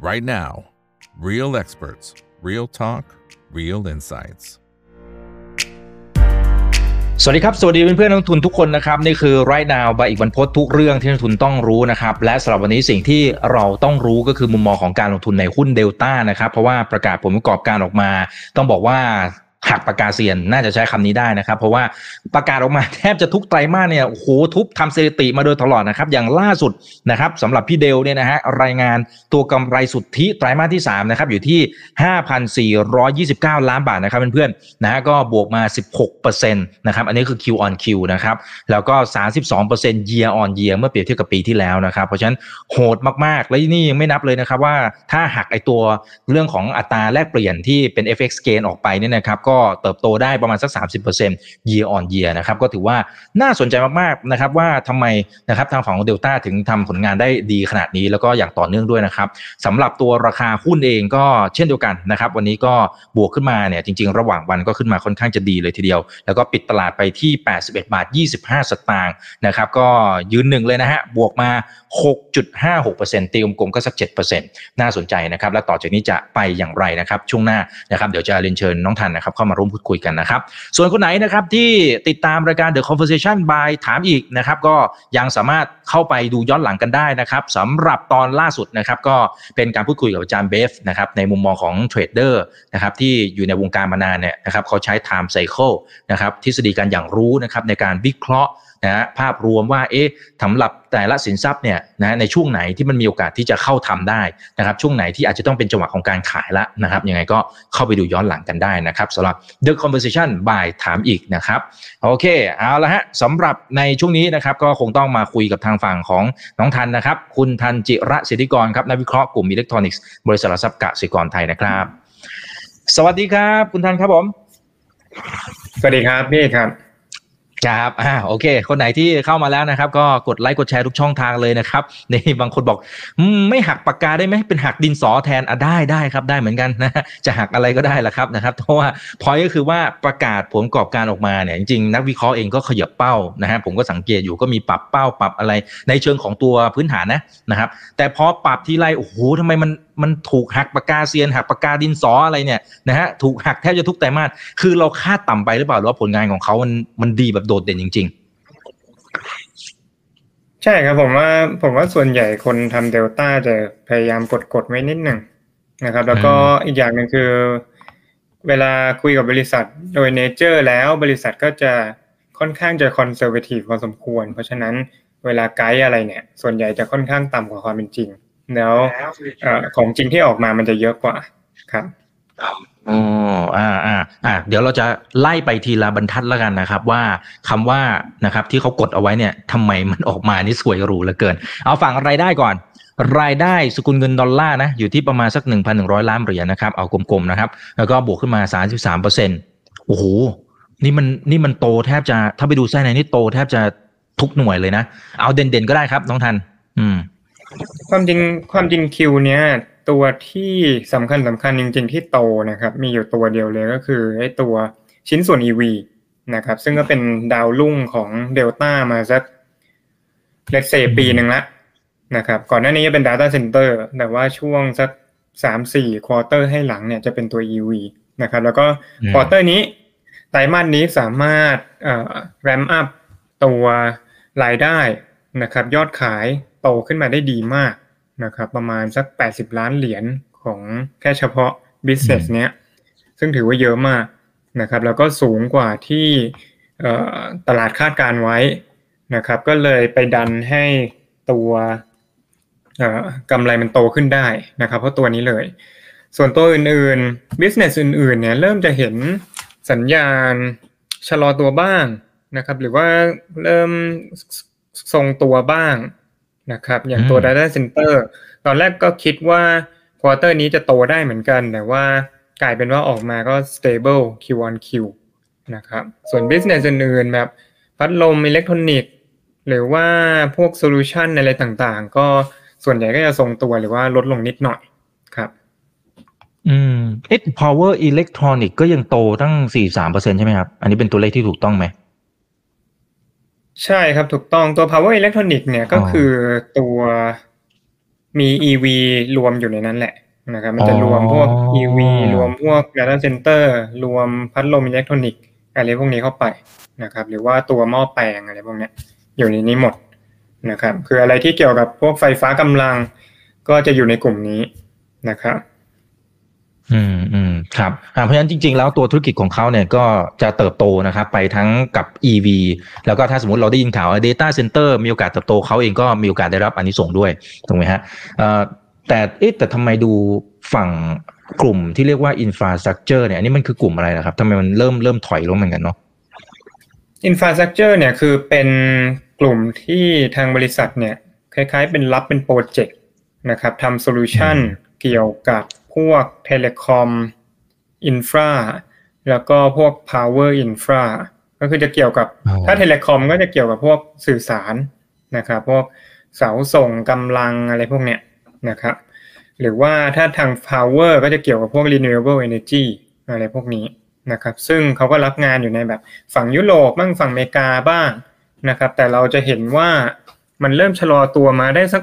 right now. Real experts, real talk, real insights. สวัสดีครับ สวัสดีเพื่อนๆนักลงทุนทุกคนนะครับ นี่คือ right now บายอีกวันพดทุกเรื่องที่นักทุนต้องรู้นะครับ และสำหรับวันนี้สิ่งที่เราต้องรู้ก็คือมุมมองของการลงทุนในหุ้นเดลต้านะครับ เพราะว่าประกาศผลประกอบการออกมา ต้องบอกว่า หักปากกาเซียนน่าจะใช้คำนี้ได้นะครับ เพราะว่าประกาศออกมาแทบจะทุกไตรมาสเนี่ยโอ้โหทุบทำสถิติมาโดยตลอดนะครับ อย่างล่าสุดนะครับสำหรับพี่เดลเนี่ยนะฮะรายงานตัวกำไรสุทธิไตรมาสที่3นะครับอยู่ที่ 5,429 ล้านบาทนะครับเพื่อนๆนะฮะก็บวกมา 16%นะครับอันนี้คือ Q on Q นะครับแล้วก็ 32% year on year เมื่อเปรียบเทียบกับปีที่แล้วนะครับ เพราะฉะนั้นโหดมากๆ และนี่ยังไม่นับเลยนะครับว่าถ้าหักไอตัวเรื่องของอัตราแลกเปลี่ยนที่เป็น FX gain ออกไปเนี่ยนะครับก็เติบโตได้ประมาณสัก 30% year on year นะครับก็ถือว่าน่าสนใจมากๆนะครับว่าทำไมนะครับทางฝั่งของเดลต้าถึงทำผลงานได้ดีขนาดนี้แล้วก็อย่างต่อเนื่องด้วยนะครับสำหรับตัวราคาหุ้นเองก็เช่นเดียวกันนะครับวันนี้ก็บวกขึ้นมาเนี่ยจริง ๆ ระหว่างวันก็ขึ้นมาค่อนข้างจะดีเลยทีเดียว แล้วก็ปิดตลาดไปที่ 81 บาท 25 สตางค์นะครับก็ยืนหนึ่งเลยนะฮะบวกมา 6.56%ตีกลมก็สัก 7%น่าสนใจนะครับและต่อจากนี้จะไปอย่างไรนะครับช่วงหน้านะครับเดี๋ยวจะเรียนเชิญน้องทันนะครับเข้ามาร่วมพูดคุยกันนะครับ ส่วนคนไหนนะครับที่ติดตามรายการ The Conversation by ถามอีกนะครับ ก็ยังสามารถเข้าไปดูย้อนหลังกันได้นะครับสำหรับตอนล่าสุดนะครับ ก็เป็นการพูดคุยกับอาจารย์เบฟนะครับในมุมมองของเทรดเดอร์นะครับที่อยู่ในวงการมานานเนี่ยนะครับเขาใช้ time cycle นะครับทฤษฎีการอย่างรู้นะครับในการวิเคราะห์ นะภาพรวมว่าเอ๊ะสำหรับแต่ละสินทรัพย์เนี่ยนะในช่วงไหนที่มันมีโอกาสที่จะเข้าทำได้นะครับช่วงไหนที่อาจจะต้องเป็นจังหวะของการขายละนะครับยังไงก็เข้าไปดูย้อนหลังกันได้นะครับสำหรับ The Conversation by ถามอีกนะครับโอเคเอาละฮะสำหรับในช่วงนี้นะครับก็คงต้องมาคุยกับทางฝั่งของน้องทันนะครับ คุณทันจิระสิทธิกรครับนักวิเคราะห์กลุ่มอิเล็กทรอนิกส์บริษัทหลักทรัพย์กสิกรไทยนะครับ สวัสดีครับ คุณทันครับผม สวัสดีครับพี่ครับ ครับอ่าโอเค คนไหนที่เข้ามาแล้วนะครับ ก็กดไลค์กดแชร์ทุกช่องทางเลยนะครับนี่บางคนบอกไม่หักปากกาได้ไหมเป็นหักดินสอแทนอะได้ได้ครับได้เหมือนกันนะจะหักอะไรก็ได้แหละครับนะครับเพราะว่าพอยก็คือว่าประกาศผลประกอบการออกมาเนี่ยจริงๆนักวิเคราะห์เองก็ขยับเป้านะฮะผมก็สังเกตอยู่ก็มีปรับเป้าปรับอะไรในเชิงของตัวพื้นฐานนะนะครับ แต่พอปรับทีไรโอ้โหทำไมมัน มันถูกหักปากกาเซียน หักปากกาดินสออะไรเนี่ยนะฮะถูกหักแทบจะทุกไตรมาสคือเราคาดต่ำไปหรือเปล่าหรือว่าผลงานของเขามันมันดีแบบโดดเด่นจริงใช่ครับผมว่าผมว่าส่วนใหญ่คนทำเดลต้าจะพยายามกดกดไว้นิดหนึ่งนะครับ แล้วก็อีกอย่างหนึ่งคือ เวลาคุยกับบริษัทโดย nature แล้วบริษัทก็จะค่อนข้างจะ conservative พอสมควร เพราะฉะนั้นเวลาไกด์อะไรเนี่ย ส่วนใหญ่จะค่อนข้างต่ำกว่าความเป็นจริง แล้วเอ่อของจริงที่ออกมามันจะเยอะกว่าครับอ๋ออ่าอ่าอ่าเดี๋ยวเราจะไล่ไปทีละบรรทัดแล้วกันนะครับ ว่าคำว่านะครับที่เขากดเอาไว้เนี่ยทำไมมันออกมานี่สวยหรูเหลือเกิน เอาฝั่งรายได้ก่อน รายได้สกุลเงินดอลลาร์นะอยู่ที่ประมาณสัก 1,100 ล้านเหรียญนะครับเอากลมๆนะครับ แล้วก็บวกขึ้นมา 33เปอร์เซ็นต์โอ้โหนี่มันนี่มันโตแทบจะถ้าไปดูไส้ในนี่โตแทบจะทุกหน่วยเลยนะ เอาเด่นๆก็ได้ครับน้องทัน อืม ความจริงความจริงคิวเนี้ยตัวที่สำคัญสำคัญจริง ๆ ที่โตนะครับ มีอยู่ตัวเดียวเลยก็คือไอ้ตัวชิ้นส่วน EV นะครับ ซึ่งก็เป็นดาวรุ่งของเดลต้ามาสัก let's say ปีหนึ่งละนะครับ ก่อนหน้านี้จะเป็น Data Center แต่ว่าช่วงสักสามสี่ quarter ให้หลังเนี่ยจะเป็นตัว EV นะครับ แล้วก็อืม quarter นี้ไตรมาสนี้สามารถเอ่อ ramp up ตัวรายได้นะครับ ยอดขาย โตขึ้นมาได้ดีมากนะครับ ประมาณสัก 80 ล้านเหรียญของแค่เฉพาะ business เนี้ย ซึ่งถือว่าเยอะมากนะครับ แล้วก็สูงกว่าที่เอ่อตลาดคาดการไว้นะครับ ก็เลยไปดันให้ตัวเอ่อกำไรมันโตขึ้นได้นะครับ เพราะตัวนี้เลย ส่วนตัวอื่นๆ business อื่นๆเนี่ยเริ่มจะเห็นสัญญาณชะลอตัวบ้างนะครับ หรือว่าเริ่มทรงตัวบ้าง นะครับอย่างตัวอืม data center ตอนแรกก็คิดว่า quarter นี้จะโตได้เหมือนกัน แต่ว่ากลายเป็นว่าออกมาก็ stable Q on Q นะครับส่วน business อื่นๆแบบพัดลมอิเล็กทรอนิกส์หรือว่าพวก solution อะไรต่างๆ ก็ส่วนใหญ่ก็จะทรงตัวหรือว่าลดลงนิดหน่อยครับ อืมเอ๊ะ power electronic ก็ยังโตตั้ง 43เปอร์เซ็นใช่ไหมครับ อันนี้เป็นตัวเลขที่ถูกต้องไหม ใช่ครับถูกต้องตัว power electronic เนี่ยก็อ๋อคือตัวมี EV รวมอยู่ในนั้นแหละนะครับมันจะรวมพวก EV รวมพวก data center รวมพัดลมอิเล็กทรอนิกส์อะไรพวกนี้เข้าไปนะครับ หรือว่าตัวหม้อแปลงอะไรพวกนี้อยู่ในนี้หมดนะครับ คืออะไรที่เกี่ยวกับพวกไฟฟ้ากำลังก็จะอยู่ในกลุ่มนี้นะครับ อืมอืมครับเพราะฉะนั้นจริง ๆ แล้วตัวธุรกิจของเขาเนี่ยก็จะเติบโตนะครับไปทั้งกับ EV แล้วก็ถ้าสมมติเราได้ยินข่าว Data Center มีโอกาสเติบโตเขาเองก็มีโอกาสได้รับอันนี้ส่งด้วยถูกไหมฮะเอ่อแต่เอ๊ะแต่ทำไมดูฝั่งกลุ่มที่เรียกว่า Infrastructure เนี่ยอันนี้มันคือกลุ่มอะไรนะครับทำไมมันเริ่มเริ่มถอยลงเหมือนกันเนาะ Infrastructure เนี่ยคือเป็นกลุ่มที่ทางบริษัทเนี่ยคล้ายๆ เป็นรับเป็น project นะครับทำ solution เกี่ยวกับ พวก telecom infra แล้วก็พวก power infra ก็คือจะเกี่ยวกับถ้า telecom ก็จะเกี่ยวกับพวกสื่อสารนะครับพวกเสาส่งกำลังอะไรพวกเนี้ยนะครับหรือว่าถ้าทาง power ก็จะเกี่ยวกับพวก renewable energy อะไรพวกนี้นะครับซึ่งเขาก็รับงานอยู่ในแบบฝั่งยุโรปบ้างฝั่งอเมริกาบ้างนะครับแต่เราจะเห็นว่ามันเริ่มชะลอตัวมาได้สัก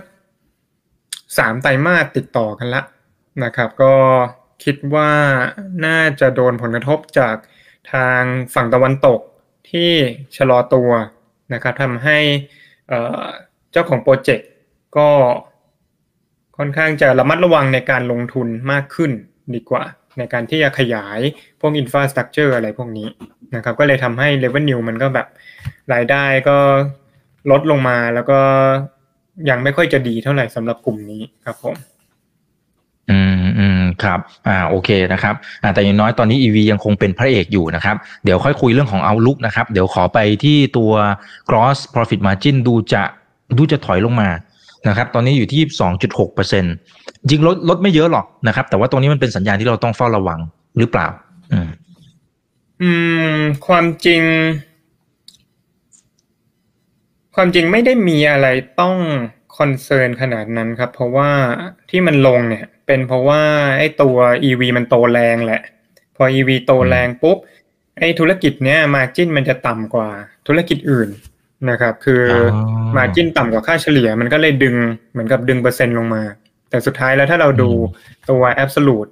สามไตรมาสติดต่อกันละ นะครับก็คิดว่าน่าจะโดนผลกระทบจากทางฝั่งตะวันตกที่ชะลอตัวนะครับทำให้เจ้าของโปรเจกต์ก็ค่อนข้างจะระมัดระวังในการลงทุนมากขึ้นดีกว่า ในการที่จะขยายพวก infrastructure อะไรพวกนี้นะครับก็เลยทำให้ revenue มันก็แบบรายได้ก็ลดลงมาแล้วก็ยังไม่ค่อยจะดีเท่าไหร่สำหรับกลุ่มนี้ครับผม อืมอืมครับอ่าโอเคนะครับอ่าแต่อย่างน้อยตอนนี้ EV ยังคงเป็นพระเอกอยู่นะครับ เดี๋ยวค่อยคุยเรื่องของ outlook นะครับ เดี๋ยวขอไปที่ตัว gross profit margin ดูจะดูจะถอยลงมานะครับ ตอนนี้อยู่ที่2.6เปอร์เซ็นจริงลดลดไม่เยอะหรอกนะครับ แต่ว่าตรงนี้มันเป็นสัญญาณที่เราต้องเฝ้าระวังหรือเปล่า อืม อืม ความจริง ความจริงไม่ได้มีอะไรต้องคอนเซิร์นขนาดนั้นครับ เพราะว่าที่มันลงเนี่ย เป็นเพราะว่าไอ้ตัว EV มันโตแรงแหละ พอ EV โตแรงปุ๊บ ไอ้ธุรกิจเนี้ยมาจิ้นมันจะต่ำกว่าธุรกิจอื่นนะครับ คือมาจิ้นต่ำกว่าค่าเฉลี่ย มันก็เลยดึงเหมือนกับดึงเปอร์เซ็นต์ลงมา แต่สุดท้ายแล้วถ้าเราดูตัวแอบสูต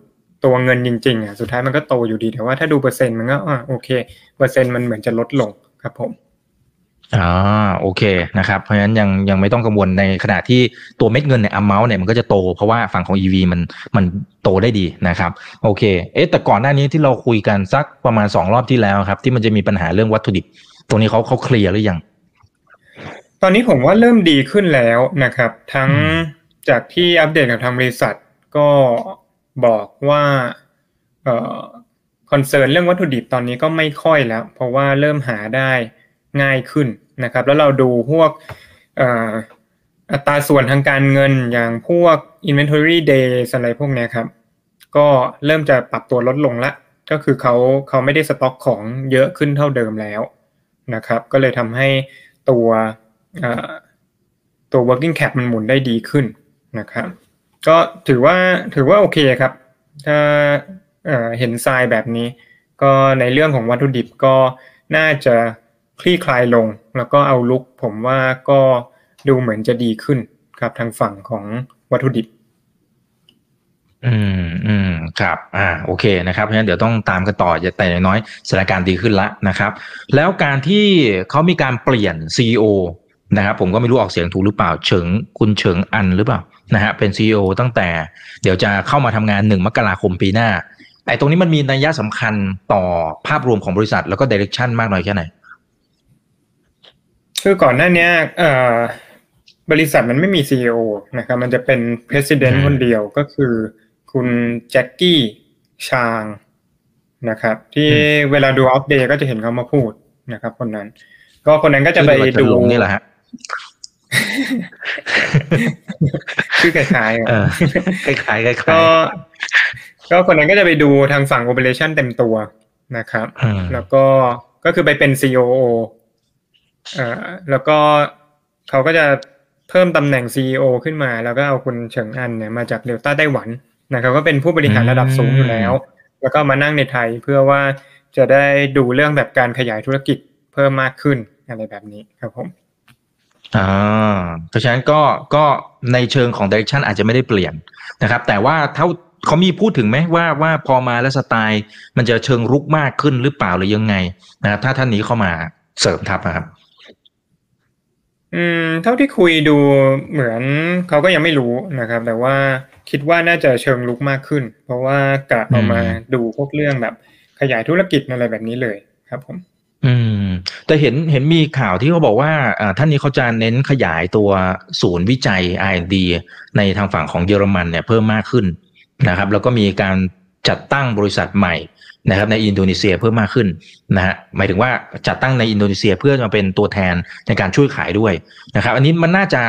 ตัวเงินจริงๆอะสุดท้ายมันก็โตอยู่ดีแต่ว่าถ้าดูเปอร์เซ็นต์มันก็อ่าโอเค เปอร์เซ็นต์มันเหมือนจะลดลงครับผม อ่าโอเคนะครับเพราะฉะนั้นยังยังไม่ต้องกังวลในขณะที่ตัวเม็ดเงินเนี่ยอัมเมาส์เนี่ยมันก็จะโตเพราะว่าฝั่งของ EV มันมันโตได้ดีนะครับโอเคเอ๊ะแต่ก่อนหน้านี้ที่เราคุยกันสักประมาณสองรอบที่แล้วครับ ที่มันจะมีปัญหาเรื่องวัตถุดิบตรงนี้เขาเขา clear หรือยัง ตอนนี้ผมว่าเริ่มดีขึ้นแล้วนะครับ ทั้งจากที่อัปเดตกับทางบริษัทก็บอกว่าเอ่อ concern เรื่องวัตถุดิบตอนนี้ก็ไม่ค่อยแล้ว เพราะว่าเริ่มหาได้ง่ายขึ้น นะครับ แล้วเราดูพวกอัตราส่วนทางการเงินอย่างพวก inventory days อะไรพวกนี้ครับ ก็เริ่มจะปรับตัวลดลงละ ก็คือเขาเขาไม่ได้สต็อกของเยอะขึ้นเท่าเดิมแล้วนะครับ ก็เลยทำให้ตัวตัว working cap มันหมุนได้ดีขึ้นนะครับ ก็ถือว่าถือว่าโอเคครับ ถ้าเห็นทรายแบบนี้ ก็ในเรื่องของวัตถุดิบก็น่าจะคลี่คลายลง แล้วก็เอาลุกผมว่าก็ดูเหมือนจะดีขึ้นครับทางฝั่งของวัตถุดิบ อืมอืมครับ อ่า โอเคนะครับเพราะฉะนั้นเดี๋ยวต้องตามกันต่อแต่อยน้อยสถานการณ์ดีขึ้นละนะครับ แล้วการที่เขามีการเปลี่ยนซีอนะครับผมก็ไม่รู้ออกเสียงถูกหรือเปล่าเฉิงคุณเฉิงอันหรือเปล่านะฮะเป็นซีอตั้งแต่เดี๋ยวจะเข้ามาทำงานหนึ่งมกราคมปีหน้าไอ้ตรงนี้มันมีนัยยะสำคัญต่อภาพรวมของบริษัทแล้วก็เดเรกชันมากน้อยแค่ไหน คือก่อนหน้านี้บริษัทมันไม่มี CEO นะครับมันจะเป็น President คนเดียวก็คือ คุณแจ็คกี้ชางนะครับ ที่เวลาดูอัปเดตก็จะเห็นเขามาพูดนะครับ คนนั้น ก็คนนั้นก็จะไปดูนี่แหละฮะชื่อคล้ายๆคล้ายๆคล้ายๆก็ก็คนนั้นก็จะไปดูทางฝั่ง operation เต็มตัวนะครับ แล้วก็ก็คือไปเป็น COO อ่าแล้วก็เขาก็จะเพิ่มตำแหน่ง CEO ขึ้นมา แล้วก็เอาคุณเฉิงอันเนี่ยมาจากเดลต้าไต้หวันนะครับก็เป็นผู้บริหารระดับสูงอยู่แล้ว แล้วก็มานั่งในไทยเพื่อว่าจะได้ดูเรื่องแบบการขยายธุรกิจเพิ่มมากขึ้นอะไรแบบนี้ครับผมอ่าเพราะฉะนั้นก็ก็ในเชิงของดิเรกชันอาจจะไม่ได้เปลี่ยนนะครับ แต่ว่าเท่าเขามีพูดถึงไหมว่าว่าพอมาแล้วสไตล์ มันจะเชิงรุกมากขึ้นหรือเปล่าหรือยังไงนะครับถ้าท่านนี้เข้ามาเสริมทัพนะครับ อืม เท่าที่คุยดูเหมือนเขาก็ยังไม่รู้นะครับ แต่ว่าคิดว่าน่าจะเชิงลุกมากขึ้น เพราะว่ากะเอามาดูพวกเรื่องแบบ ขยายธุรกิจอะไรแบบนี้เลยครับผม อืม แต่เห็นเห็นมีข่าวที่เขาบอกว่าอ่าท่านนี้เขาจะเน้นขยายตัวศูนย์วิจัย R&D ในทางฝั่งของเยอรมันเนี่ยเพิ่มมากขึ้นนะครับ แล้วก็มีการจัดตั้งบริษัทใหม่ นะครับในอินโดนีเซียเพิ่มมากขึ้นนะฮะหมายถึงว่าจัดตั้งในอินโดนีเซียเพื่อมาเป็นตัวแทนในการช่วยขายด้วยนะครับ อันนี้มันน่าจะ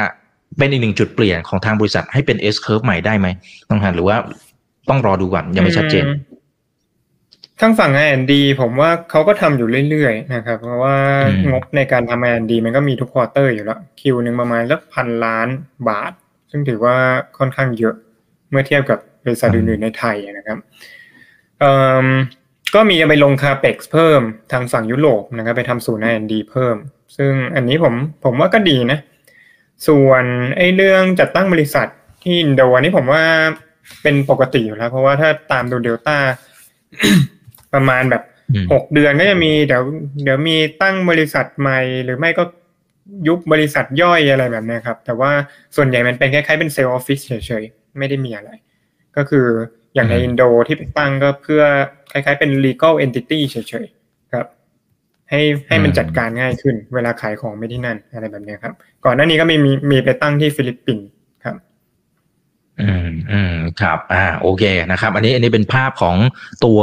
เป็นอีกหนึ่งจุดเปลี่ยนของทางบริษัทให้เป็น S curve ใหม่ได้ไหมต้องหันหรือว่าต้องรอดูก่อนยังไม่ชัดเจนอืมทางฝั่ง R&D ผมว่าเขาก็ทำอยู่เรื่อยๆนะครับ เพราะว่างบในการทำ R&D มันก็มีทุก quarter อยู่แล้ว Q หนึ่งประมาณสักพันล้านบาท ซึ่งถือว่าค่อนข้างเยอะเมื่อเทียบกับบริษัทอื่นๆในไทยนะครับ เอิ่มก็มีไปลงคาเปกเพิ่มทางฝั่งยุโรปนะครับไปทำศูนย์ R&D เพิ่ม ซึ่งอันนี้ผมผมว่าก็ดีนะ ส่วนไอ้เรื่องจัดตั้งบริษัทที่อินโดอันนี้ผมว่าเป็นปกติอยู่แล้ว เพราะว่าถ้าตามดูเดลต้าประมาณแบบอืมหกเดือนก็จะมีเดี๋ยว เดี๋ยวมีตั้งบริษัทใหม่ หรือไม่ก็ยุบบริษัทย่อยอะไรแบบเนี้ยครับ แต่ว่าส่วนใหญ่มันเป็นคล้ายๆเป็น sales office เฉยๆ ไม่ได้มีอะไร ก็คือ อย่างในอืมอินโดที่ไปตั้งก็เพื่อคล้ายๆเป็น legal entity เฉยๆครับ ให้ให้มันจัดการง่ายขึ้น เวลาขายของไปที่นั่นอะไรแบบเนี้ยครับ ก่อนหน้านี้ก็มีมีมีไปตั้งที่ฟิลิปปินส์ครับอืมอืมครับ อ่า โอเคนะครับ อันนี้อันนี้เป็นภาพของตัว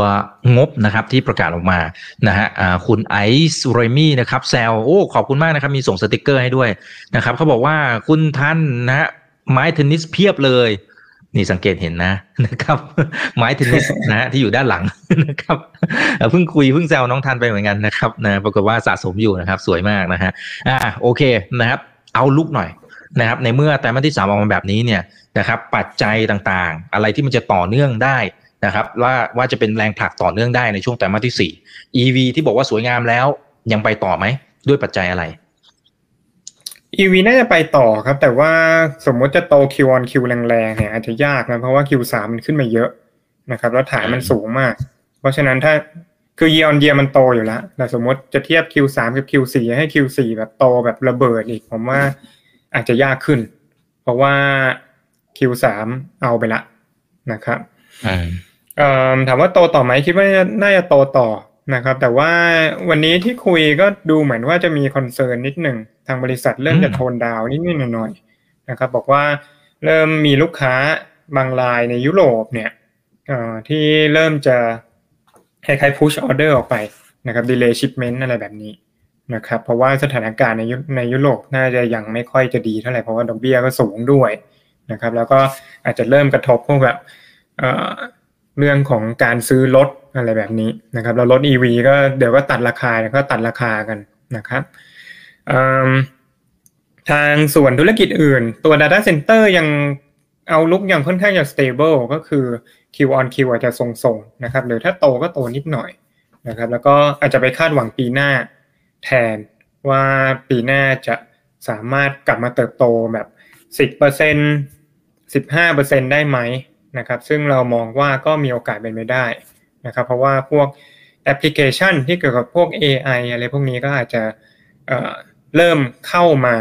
งบนะครับที่ประกาศออกมานะฮะอ่าคุณไอซ์เรมี่นะครับแซลโอ้ขอบคุณมากนะครับ มีส่งสติกเกอร์ให้ด้วยนะครับเขาบอกว่าคุณท่านนะฮะไม้เทนนิสเพียบเลย นี่สังเกตเห็นนะนะครับไม้เทนนิสนะฮะที่อยู่ด้านหลังนะครับเพิ่งคุยเพิ่งแซวน้องทันไปเหมือนกันนะครับนะปรากฏว่าสะสมอยู่นะครับ สวยมากนะฮะอ่าโอเคนะครับ เอาลุกหน่อยนะครับ ในเมื่อแต่มาที่สามออกมาแบบนี้เนี่ยนะครับ ปัจจัยต่างๆ อะไรที่มันจะต่อเนื่องได้นะครับ ว่าว่าจะเป็นแรงผลักต่อเนื่องได้ในช่วงไตรมาที่สี่ EV ที่บอกว่าสวยงามแล้วยังไปต่อไหมด้วยปัจจัยอะไร EV น่าจะไปต่อครับ แต่ว่าสมมติจะโต Q on Q แรงๆเนี่ยอาจจะยากนะเพราะว่า Q3 มันขึ้นมาเยอะนะครับ แล้วฐานมันสูงมาก เพราะฉะนั้นถ้าคือ year on year มันโตอยู่แล้วแต่สมมติจะเทียบ Q3 กับ Q4 ให้ Q4 แบบโตแบบระเบิดอีก ผมว่าอาจจะยากขึ้น เพราะว่า Q3 เอาไปละนะครับอืมเอ่อถามว่าโตต่อไหมคิดว่าน่าจะโตต่อ นะครับแต่ว่าวันนี้ที่คุยก็ดูเหมือนว่าจะมีคอนเซิร์นนิดหนึ่งทางบริษัทเริ่มอืมจะโทนดาวน์นิดๆหน่อยๆนะครับบอกว่าเริ่มมีลูกค้าบางรายในยุโรปเนี่ยเอ่อที่เริ่มจะคล้ายๆ push order ออกไปนะครับ delay shipment อะไรแบบนี้นะครับเพราะว่าสถานการณ์ในยุในยุโรปน่าจะยังไม่ค่อยจะดีเท่าไหร่เพราะว่าดอกเบี้ยก็สูงด้วยนะครับแล้วก็อาจจะเริ่มกระทบพวกแบบ เรื่องของการซื้อรถอะไรแบบนี้นะครับแล้วรถ EV ก็เดี๋ยวก็ตัดราคาก็ตัดราคากันนะครับทางส่วนธุรกิจอื่น ตัว Data Center ยังเอาลุกยังค่อนข้างจะ stable ก็คือ Q on Q อาจจะทรงๆนะครับหรือถ้าโตก็โตนิดหน่อยนะครับแล้วก็อาจจะไปคาดหวังปีหน้าแทนว่าปีหน้าจะสามารถกลับมาเติบโตแบบ 10% 15%ได้ไหม นะครับ ซึ่งเรามองว่าก็มีโอกาสเป็นไปได้นะครับ เพราะว่าพวกแอปพลิเคชันที่เกี่ยวกับพวก AI อะไรพวกนี้ก็อาจจะเอ่อเริ่มเข้ามา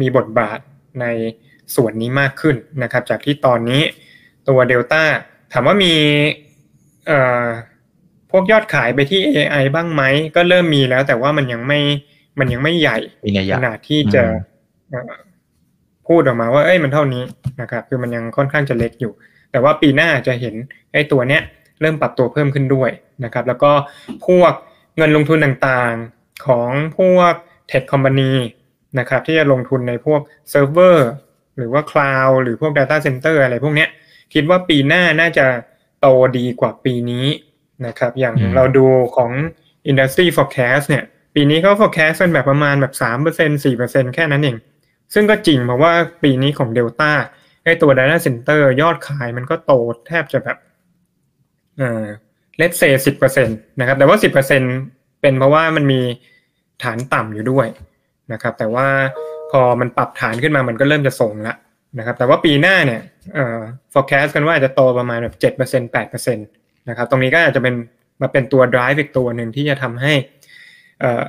มีบทบาทในส่วนนี้มากขึ้นนะครับ จากที่ตอนนี้ตัว Delta ถามว่ามีเอ่อพวกยอดขายไปที่ AI บ้างไหม ก็เริ่มมีแล้วแต่ว่ามันยังไม่มันยังไม่ใหญ่มีนัยขยะนาดที่จะอืมเอ่อพูดออกมาว่า เอ้ยมันเท่านี้นะครับ คือมันยังค่อนข้างจะเล็กอยู่ แต่ว่าปีหน้าจะเห็นไอ้ตัวเนี้ยเริ่มปรับตัวเพิ่มขึ้นด้วยนะครับแล้วก็พวกเงินลงทุนต่างๆของพวกเทคคอมพานีนะครับที่จะลงทุนในพวกเซิร์ฟเวอร์หรือว่า cloud หรือพวก Data Center อะไรพวกเนี้ยคิดว่าปีหน้าน่าจะโตดีกว่าปีนี้นะครับอย่างอืมเราดูของ Industry Forecast เนี่ยปีนี้เขา forecast เป็นแบบประมาณแบบสามเปอร์เซ็นสี่เปอร์เซ็นแค่นั้นเอง ซึ่งก็จริงเพราะว่าปีนี้ของ Delta ไอ้ตัว Data Center ยอดขายมันก็โตแทบจะแบบเออ let's say สิบเปอร์เซ็นต์นะครับ แต่ว่าสิบเปอร์เซ็นเป็นเพราะว่ามันมีฐานต่ำอยู่ด้วยนะครับ แต่ว่าพอมันปรับฐานขึ้นมามันก็เริ่มจะส่งละนะครับ แต่ว่าปีหน้าเนี่ยเอ่อ forecast กันว่าจะโตประมาณแบบเจ็ดเปอร์เซ็นแปดเปอร์เซ็นตนะครับ ตรงนี้ก็อาจจะเป็นมาเป็นตัว drive อีกตัวหนึ่งที่จะทำให้เอ่อ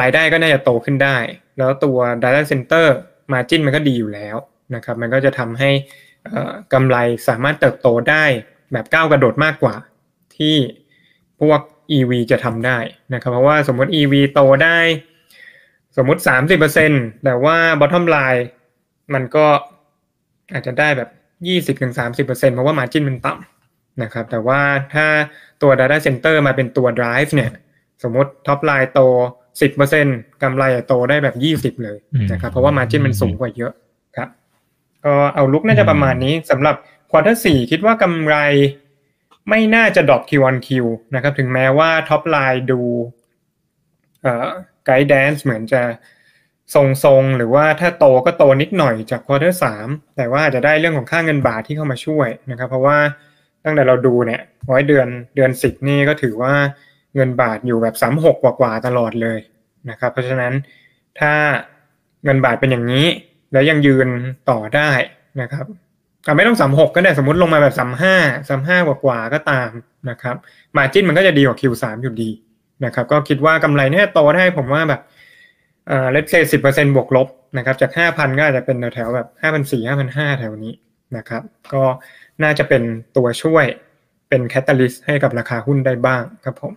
รายได้ก็น่าจะโตขึ้นได้ แล้วตัว data center margin มันก็ดีอยู่แล้ว นะครับมันก็จะทำให้กำไรสามารถเติบโตได้แบบก้าวกระโดดมากกว่า ที่พวก EV จะทำได้นะครับ เพราะว่าสมมติ EV โตได้ สมมติ 30%แต่ว่า bottom line มันก็อาจจะได้แบบ 20-30%เพราะว่า margin มันต่ำนะครับ แต่ว่าถ้าตัว data center มาเป็นตัว drive เนี่ย สมมติ top line โต 10%กำไรโตได้แบบ 20 เลยนะครับ เพราะว่า margin มันสูงกว่าเยอะ ก็เอาลุกน่าจะประมาณนี้สำหรับquarter สี่คิดว่ากำไรไม่น่าจะ drop Q on Q นะครับ ถึงแม้ว่า top line ดูเอ่อ guidance เหมือนจะทรงๆ หรือว่าถ้าโตก็โตนิดหน่อยจาก quarter สามแต่ว่าอาจจะได้เรื่องของค่าเงินบาทที่เข้ามาช่วยนะครับ เพราะว่าตั้งแต่เราดูเนี่ยร้อยเดือนเดือนสิบนี่ก็ถือว่าเงินบาทอยู่แบบสามหกกว่าๆตลอดเลยนะครับ เพราะฉะนั้นถ้าเงินบาทเป็นอย่างนี้ แล้วยังยืนต่อได้นะครับแต่ไม่ต้องสามหกก็ได้สมมติลงมาแบบสามห้าสามห้ากว่าก็ตามนะครับมาจิ้นมันก็จะดีกว่า Q3 อยู่ดีนะครับ ก็คิดว่ากำไรเนี่ยโตได้ผมว่าแบบเอ่อเลทเซสิบเปอร์เซ็นบวกลบนะครับ จากห้าพันก็อาจจะเป็นแถวแบบห้าพันสี่ห้าพันห้าแถวนี้นะครับ ก็น่าจะเป็นตัวช่วยเป็นแคตตาลิสต์ให้กับราคาหุ้นได้บ้างครับผม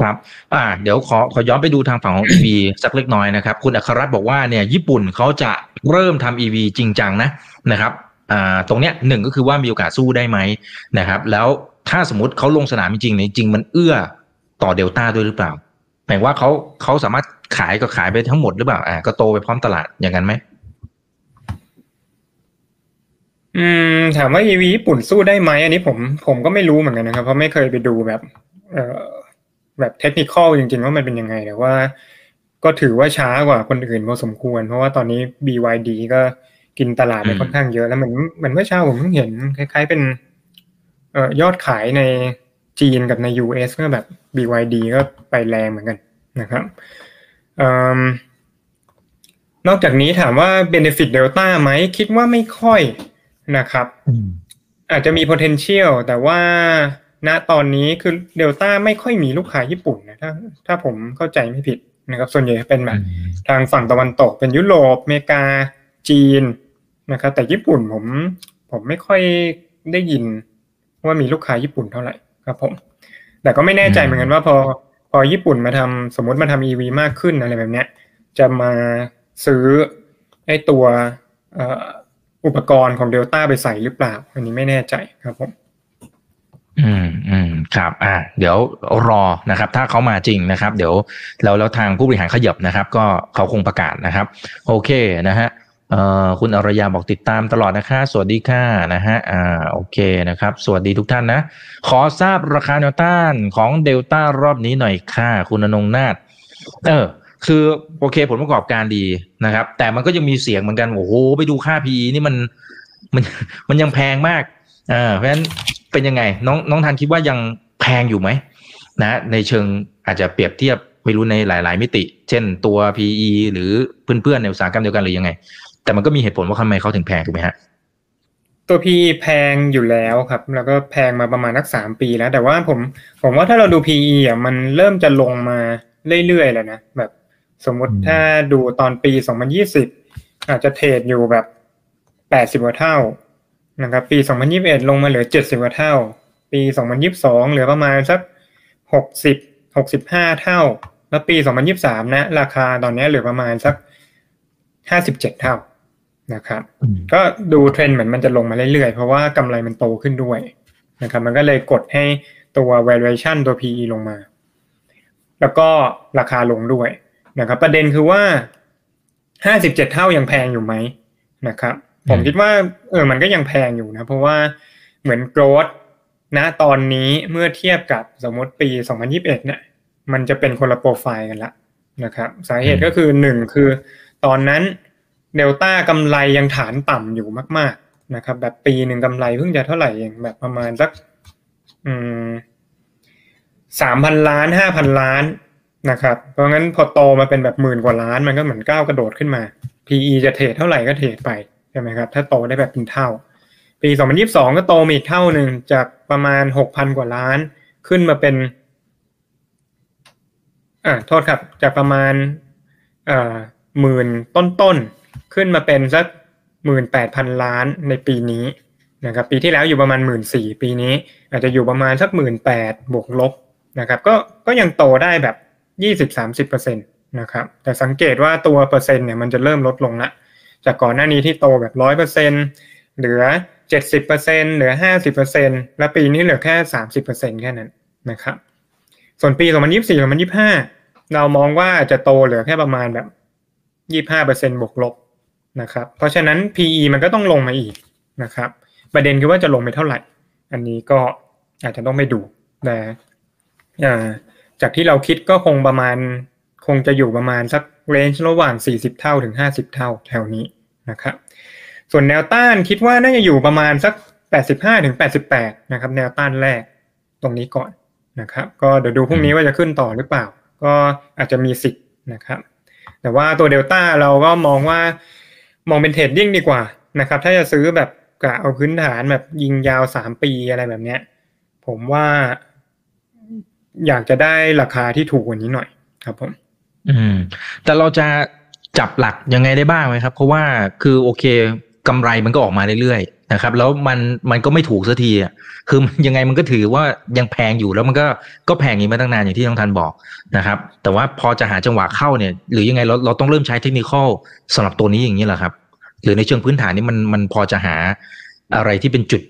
ครับอ่าเดี๋ยวขอขอย้อนไปดูทางฝั่งของ EV สักเล็กน้อยนะครับ คุณอัครรัตน์บอกว่าเนี่ยญี่ปุ่นเขาจะเริ่มทำ EV จริงจังนะนะครับอ่าตรงเนี้ยหนึ่งก็คือว่ามีโอกาสสู้ได้ไหมนะครับ แล้วถ้าสมมติเขาลงสนามจริงเนี่ยจริงมันเอื้อต่อเดลต้าด้วยหรือเปล่าหมายว่าเขาเขาสามารถขายก็ขายไปทั้งหมดหรือเปล่าอ่าก็โตไปพร้อมตลาดอย่างนั้นไหมอืมถามว่า EV ญี่ปุ่นสู้ได้ไหมอันนี้ผมผมก็ไม่รู้เหมือนกันนะครับ เพราะไม่เคยไปดูแบบ เอ่อ แบบเทคนิคอลจริงๆ ว่ามันเป็นยังไงแต่ว่า ก็ถือว่าช้ากว่าคนอื่นพอสมควร เพราะว่าตอนนี้ BYD ก็กินตลาดไปค่อนข้างเยอะแล้วเหมือนเหมือนเมื่อเช้าผมเพิ่งเห็นคล้ายๆเป็นเอ่อยอดขายในจีนกับใน US ก็แบบ BYD ก็ไปแรงเหมือนกันนะครับนอกจากนี้ถามว่า benefit delta ไหม คิดว่าไม่ค่อยนะครับ อาจจะมี potential แต่ว่า ณตอนนี้คือเดลต้าไม่ค่อยมีลูกค้าญี่ปุ่นนะถ้าถ้าผมเข้าใจไม่ผิดนะครับ ส่วนใหญ่เป็นแบบทางฝั่งตะวันตกเป็นยุโรปอเมริกาจีนนะครับ แต่ญี่ปุ่นผมผมไม่ค่อยได้ยินว่ามีลูกค้าญี่ปุ่นเท่าไหร่ครับผม แต่ก็ไม่แน่ใจเหมือนกันว่าพอพอญี่ปุ่นมาทำสมมติมาทำอีวีมากขึ้นอะไรแบบเนี้ย จะมาซื้อไอ้ตัวอุปกรณ์ของเดลต้าไปใส่หรือเปล่า อันนี้ไม่แน่ใจครับผม อืมอืมครับ อ่า เดี๋ยวรอนะครับ ถ้าเขามาจริงนะครับ เดี๋ยวแล้วแล้วทางผู้บริหารขยับนะครับ ก็เขาคงประกาศนะครับ โอเคนะฮะเอ่อคุณอรยาบอกติดตามตลอดนะคะสวัสดีค่ะนะฮะอ่าโอเคนะครับ สวัสดีทุกท่านนะ ขอทราบราคาแนวต้านของเดลต้ารอบนี้หน่อยค่ะ คุณอนงนาฏเออ คือโอเคผลประกอบการดีนะครับ แต่มันก็ยังมีเสียงเหมือนกันโอ้โหไปดูค่า PE นี่มันมันมันยังแพงมากอ่าเพราะฉะนั้น เป็นยังไง น้องน้องทันคิดว่ายังแพงอยู่ไหมนะ ในเชิงอาจจะเปรียบเทียบไม่รู้ในหลาย ๆ มิติ เช่นตัว PE หรือเพื่อนๆในอุตสาหกรรมเดียวกันหรือยังไง แต่มันก็มีเหตุผลว่าทำไมเขาถึงแพงถูกไหมฮะตัว PE แพงอยู่แล้วครับ แล้วก็แพงมาประมาณนักสามปีแล้ว แต่ว่าผมผมว่าถ้าเราดู PE อะมันเริ่มจะลงมาเรื่อยๆแล้วนะแบบสมมติถ้าดูตอนปี 2020 อาจจะเทรดอยู่แบบ 80กว่าเท่า นะครับปี 2021 ลงมาเหลือ 70กว่าเท่า ปี 2022 เหลือประมาณสัก 60 65 เท่า แล้วปี 2023 นะ ราคาตอนนี้เหลือประมาณสัก 57 เท่านะครับ ก็ดูเทรนด์เหมือนมันจะลงมาเรื่อยๆ เพราะว่ากำไรมันโตขึ้นด้วยนะครับ มันก็เลยกดให้ตัว valuation ตัว PE ลงมา แล้วก็ราคาลงด้วยนะครับ ประเด็นคือว่า 57 เท่ายังแพงอยู่ไหมนะครับ ผมคิดว่าเออมันก็ยังแพงอยู่นะ เพราะว่าเหมือนโกรดนะตอนนี้เมื่อเทียบกับสมมติปี 2021เนี่ยมันจะเป็นคนละโปรไฟล์กันละนะครับ สาเหตุก็คือหนึ่งคือ ตอนนั้นเดลต้ากำไรยังฐานต่ำอยู่มาก ๆนะครับ แบบปีหนึ่งกำไรเพิ่งจะเท่าไหร่เองแบบประมาณสักสามพันล้านห้าพันล้านนะครับ เพราะงั้นพอโตมาเป็นแบบหมื่นกว่าล้านมันก็เหมือนก้าวกระโดดขึ้นมา PE จะเทรดเท่าไหร่ก็เทรดไป ใช่ไหมครับ ถ้าโตได้แบบเป็นเท่า ปี 2022 ก็โตมาอีกเท่าหนึ่งจากประมาณ 6,000 กว่าล้าน ขึ้นมาเป็นอ่าโทษครับ จากประมาณอ่าหมื่นต้นๆ ขึ้นมาเป็นสักหมื่นแปดพันล้านในปีนี้นะครับปีที่แล้วอยู่ประมาณหมื่นสี่ปีนี้ อาจจะอยู่ประมาณสักหมื่นแปดบวกลบนะครับก็ก็ยังโตได้แบบยี่สิบสามสิบเปอร์เซ็นตนะครับแต่สังเกตว่าตัวเปอร์เซ็นต์เนี่ยมันจะเริ่มลดลงละ จากก่อนหน้านี้ที่โตแบบร้อยเปอร์เซ็นเหลือเจ็ดสิบเปอร์เซ็นเหลือห้าสิบเปอร์เซ็นและปีนี้เหลือแค่สามสิบเปอร์เซ็นแค่นั้นนะครับ ส่วนปีสองพันยี่สี่สองพันยี่ห้าเรามองว่าจะโตเหลือแค่ประมาณแบบยี่ห้าเปอร์เซ็นบวกลบนะครับ เพราะฉะนั้น PE มันก็ต้องลงมาอีกนะครับ ประเด็นคือว่าจะลงไปเท่าไหร่ อันนี้ก็อาจจะต้องไปดูแต่จากที่เราคิดก็คงประมาณคงจะอยู่ประมาณสัก เรนจ์ระหว่าง 40 เท่าถึง 50 เท่าแถวนี้นะครับส่วนแนวต้านคิดว่าน่าจะอยู่ประมาณสัก 85ถึง88 นะครับ แนวต้านแรกตรงนี้ก่อนนะครับ ก็เดี๋ยวดูพรุ่งนี้ว่าจะขึ้นต่อหรือเปล่า ก็อาจจะมีสิทธิ์นะครับ แต่ว่าตัวเดลต้าเราก็มองว่ามองเป็นเทรดดิ้งดีกว่านะครับ ถ้าจะซื้อแบบกะเอาพื้นฐานแบบยิงยาวสามปีอะไรแบบเนี้ย ผมว่าอยากจะได้ราคาที่ถูกกว่านี้หน่อยครับผม อืม แต่เราจะจับหลักยังไงได้บ้างไหมครับ เพราะว่าคือโอเคกำไรมันก็ออกมาเรื่อยๆนะครับ แล้วมันมันก็ไม่ถูกสักทีอะคือยังไงมันก็ถือว่ายังแพงอยู่แล้วมันก็ก็แพงอย่างมาตั้งนานอย่างที่น้องทันบอกนะครับ แต่ว่าพอจะหาจังหวะเข้าเนี่ย หรือยังไงเราเราต้องเริ่มใช้เทคนิคสำหรับตัวนี้อย่างนี้แหละครับ หรือในเชิงพื้นฐานนี่มันมันพอจะหาอะไรที่เป็นจุด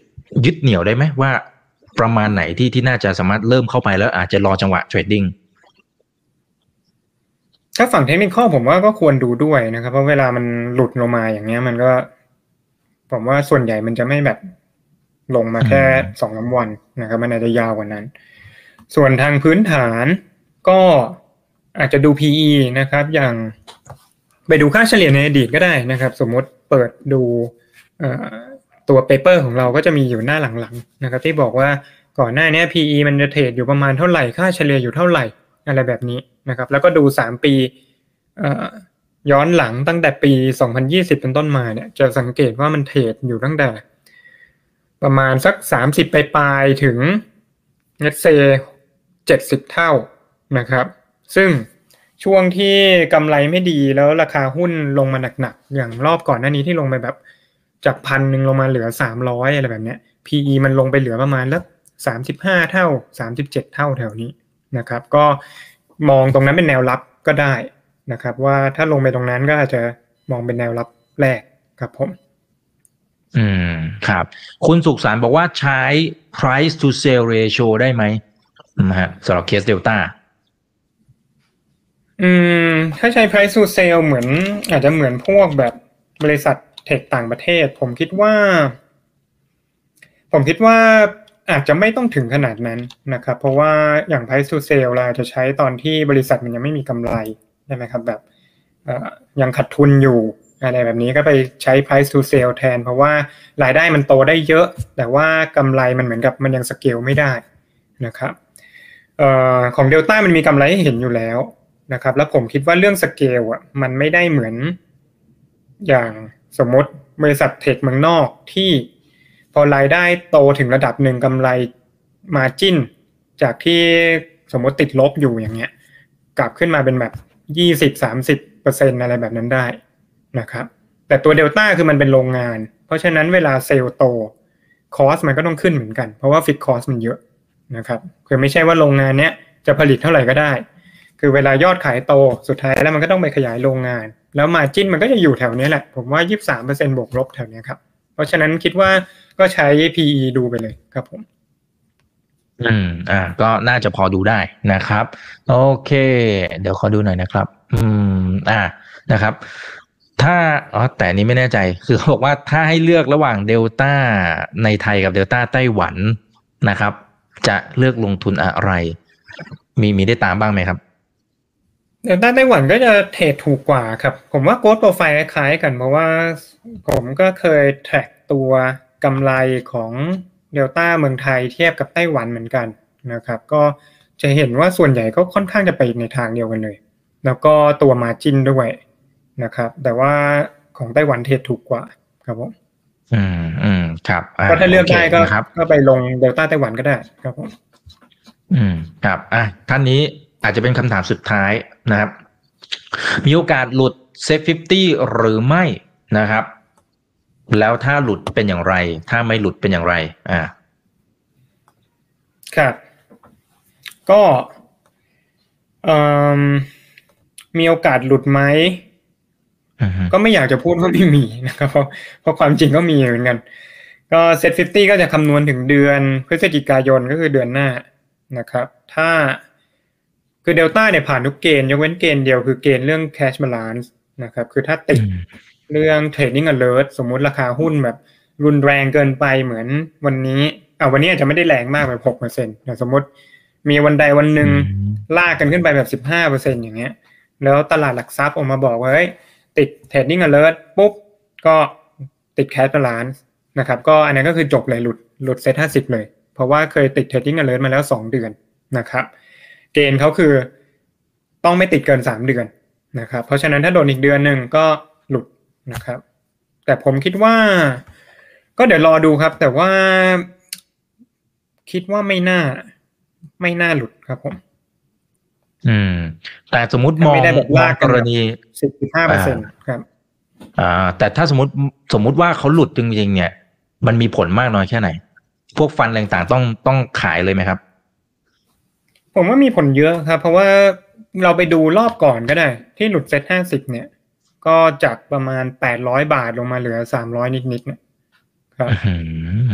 ยึดเหนี่ยวได้ไหมว่า ประมาณไหนที่ที่น่าจะสามารถเริ่มเข้าไปแล้วอาจจะรอจังหวะเทรดดิ้ง ถ้าฝั่งเทคนิคผมว่าก็ควรดูด้วยนะครับ เพราะเวลามันหลุดลงมาอย่างเงี้ย มันก็ ผมว่าส่วนใหญ่มันจะไม่แบบลงมาแค่สองน้ำวันนะครับ มันอาจจะยาวกว่านั้น ส่วนทางพื้นฐานก็อาจจะดู PE นะครับ อย่างไปดูค่าเฉลี่ยในอดีตก็ได้นะครับ สมมติเปิดดูตัวเปเปอร์ของเราก็จะมีอยู่หน้าหลังๆนะครับ ที่บอกว่าก่อนหน้านี้ PE มันจะเทรดอยู่ประมาณเท่าไหร่ค่าเฉลี่ยอยู่เท่าไหร่ อะไรแบบนี้นะครับ แล้วก็ดู3ปีย้อนหลังตั้งแต่ปี 2020 เป็นต้นมาเนี่ย จะสังเกตว่ามันเทรดอยู่ตั้งแต่ ประมาณสัก 30ไปปลายถึงเนตเซ70 เท่านะครับ ซึ่งช่วงที่กำไรไม่ดีแล้วราคาหุ้นลงมาหนักๆ อย่างรอบก่อนหน้านี้ที่ลงไปแบบจากพันหนึ่งลงมาเหลือ 300 อะไรแบบเนี้ย PE มันลงไปเหลือประมาณแล้ว35 เท่า 37 เท่าแถวนี้ นะครับ ก็มองตรงนั้นเป็นแนวรับก็ได้นะครับ ว่าถ้าลงไปตรงนั้นก็อาจจะมองเป็นแนวรับแรกครับผม อืมครับ คุณสุขสารบอกว่าใช้ price to sale ratio ได้ไหมนะฮะสำหรับเคสเดลต้าอืม ถ้าใช้ price to sale เหมือน อาจจะเหมือนพวกแบบบริษัทเทคต่างประเทศ ผมคิดว่า ผมคิดว่า อาจจะไม่ต้องถึงขนาดนั้นนะครับ เพราะว่าอย่าง price to sale เราจะใช้ตอนที่บริษัทมันยังไม่มีกำไรใช่ไหมครับแบบยังขาดทุนอยู่อะไรแบบนี้ก็ไปใช้ price to sale แทน เพราะว่ารายได้มันโตได้เยอะ แต่ว่ากำไรมันเหมือนกับมันยังสเกลไม่ได้นะครับออของ Delta มันมีกำไรให้เห็นอยู่แล้วนะครับ แล้วผมคิดว่าเรื่องสเกลอะมันไม่ได้เหมือนอย่างสมมติบริษัท tech เมืองนอกที่ พอรายได้โตถึงระดับหนึ่งกำไร margin จากที่สมมติติดลบอยู่อย่างเงี้ย กลับขึ้นมาเป็นแบบยี่สิบสามสิบเปอร์เซ็นอะไรแบบนั้นได้นะครับ แต่ตัวเดลต้าคือมันเป็นโรงงาน เพราะฉะนั้นเวลาเซลล์โต cost มันก็ต้องขึ้นเหมือนกัน เพราะว่า fixed cost มันเยอะนะครับ คือไม่ใช่ว่าโรงงานเนี้ยจะผลิตเท่าไหร่ก็ได้ คือเวลายอดขายโตสุดท้ายแล้วมันก็ต้องไปขยายโรงงาน แล้วมาจิ้นมันก็จะอยู่แถวนี้แหละ ผมว่ายี่สามเปอร์เซ็นบวกลบแถวนี้ครับ เพราะฉะนั้นคิดว่า ก็ใช้ PE ดูไปเลยครับผม อืม อ่า ก็น่าจะพอดูได้นะครับ โอเค เดี๋ยวขอดูหน่อยนะครับ อืม อ่านะครับ ถ้าอ๋อแต่นี้ไม่แน่ใจ คือเขาบอกว่าถ้าให้เลือกระหว่างเดลต้าในไทยกับเดลต้าไต้หวันนะครับ จะเลือกลงทุนอะไร มีมีได้ตามบ้างไหมครับเดลต้าไต้หวันก็จะ trade ถูกกว่าครับ ผมว่า growth profile คล้ายกันเพราะว่าผมก็เคย track ตัว กำไรของเดลต้าเมืองไทยเทียบกับไต้หวันเหมือนกันนะครับ ก็จะเห็นว่าส่วนใหญ่ก็ค่อนข้างจะไปในทางเดียวกันเลย แล้วก็ตัว margin ด้วยนะครับ แต่ว่าของไต้หวัน trade ถูกกว่าครับผมอืมอืมครับะก็ถ้าเลือกได้ก็โคนะครับก็ไปลงเดลต้าไต้หวันก็ได้ครับผมอืมครับอะท่านนี้อาจจะเป็นคำถามสุดท้ายนะครับ มีโอกาสหลุด SET50หรือไม่นะครับ แล้วถ้าหลุดเป็นอย่างไร ถ้าไม่หลุดเป็นอย่างไร อ่า ครับ ก็เอ่อมีโอกาสหลุดไหมอือฮึก็ไม่อยากจะพูดว่าไม่มีนะครับ เพราะเพราะความจริงก็มีเหมือนกัน ก็เซตฟิก็จะคำนวณถึงเดือนพฤศจิกายนก็คือเดือนหน้านะครับ ถ้าคือเดลต้าเนี่ยผ่านทุกเกณฑ์ยกเว้นเกณฑ์เดียวคือเกณฑ์เรื่อง cash balance นะครับ คือถ้าติดอืม เรื่อง trading alert สมมุติราคาหุ้นแบบ รุนแรงเกินไปเหมือนวันนี้อ่าวันนี้อาจจะไม่ได้แรงมากแบบหกเปอร์เซ็นต์แต่สมมติมีวันใดวันหนึ่งอืมลากกันขึ้นไปแบบสิบห้าเปอร์เซ็นอย่างเงี้ย แล้วตลาดหลักทรัพย์ออกมาบอกว่าเฮ้ยติด trading alert ปุ๊บ ก็ติด cash balance นะครับ ก็อันนั้นก็คือจบเลยหลุดหลุดเซ็ตห้าสิบเลย เพราะว่าเคยติด trading alert มาแล้วสองเดือนนะครับ เกณฑ์เขาคือต้องไม่ติดเกินสามเดือนนะครับ เพราะฉะนั้นถ้าโดนอีกเดือนหนึ่งก็หลุด นะครับ แต่ผมคิดว่า ก็เดี๋ยวรอดูครับ แต่ว่าคิดว่าไม่น่า ไม่น่าหลุดครับผม อืม แต่สมมติมองไม่ได้แบบลากกักนแบบรณีสิบสิบห้าเปอร์เซ็นต์ครับ อ่า แต่ถ้าสมมติสมมุติว่าเขาหลุดจริงๆเนี่ย มันมีผลมากน้อยแค่ไหน พวกฟันอะไรต่างๆต้องต้องขายเลยไหมครับ ผมว่ามีผลเยอะครับ เพราะว่าเราไปดูรอบก่อนก็ได้ ที่หลุดเซ็ตห้าสิบเนี่ย ก็จากประมาณแปดร้อยบาทลงมาเหลือสามร้อยนิดๆนะครับอืม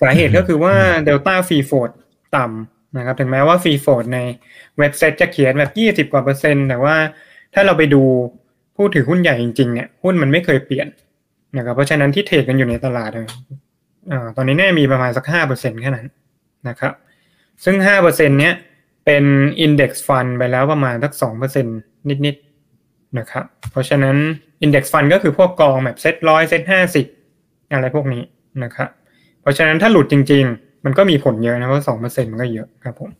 สาเหตุก็คือว่า Delta Free Float ต่ำนะครับ ถึงแม้ว่า Free Float ในเว็บไซต์จะเขียนแบบยี่สิบกว่าเปอร์เซ็นต์ แต่ว่าถ้าเราไปดูผู้ถือหุ้นใหญ่จริงๆเนี่ยหุ้นมันไม่เคยเปลี่ยนนะครับ เพราะฉะนั้นที่เทรดกันอยู่ในตลาดเนี่ยอ่าตอนนี้น่าจะมีประมาณสักห้าเปอร์เซ็นแค่นั้นนะครับ ซึ่งห้าเปอร์เซ็นเนี้ยเป็น Index Fund ไปแล้วประมาณสักสองเปอร์เซ็นนิดๆ นะครับ เพราะฉะนั้น Index Fund ก็คือพวกกองแบบเซ็ตร้อยเซ็ตห้าสิบอะไรพวกนี้นะครับ เพราะฉะนั้นถ้าหลุดจริง ๆ มันก็มีผลเยอะนะเพราะสองเปอร์เซ็นมันก็เยอะครับผม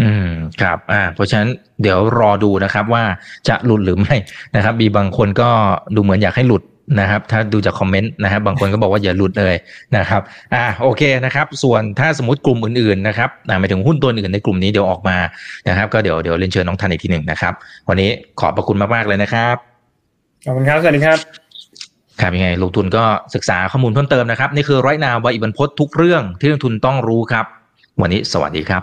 อืมครับ อ่า เพราะฉะนั้นเดี๋ยวรอดูนะครับว่าจะหลุดหรือไม่นะครับ มีบางคนก็ดูเหมือนอยากให้หลุด นะครับ ถ้าดูจากคอมเมนต์นะครับบางคนก็บอกว่าอย่าหลุดเลยนะครับ อ่าโอเคนะครับ ส่วนถ้าสมมติกลุ่มอื่นๆนะครับอ่าหมายถึงหุ้นตัวอื่นในกลุ่มนี้เดี๋ยวออกมานะครับ ก็เดี๋ยวเดี๋ยวเรียนเชิญน้องทันอีกทีหนึ่งนะครับ วันนี้ขอบพระคุณมากๆเลยนะครับขอบคุณครับสวัสดีครับครับยังไงลงทุนก็ศึกษาข้อมูลเพิ่มเติมนะครับ นี่คือร้อยนาวใบอิบันพศทุกเรื่องที่ลงทุนต้องรู้ครับ วันนี้สวัสดีครับ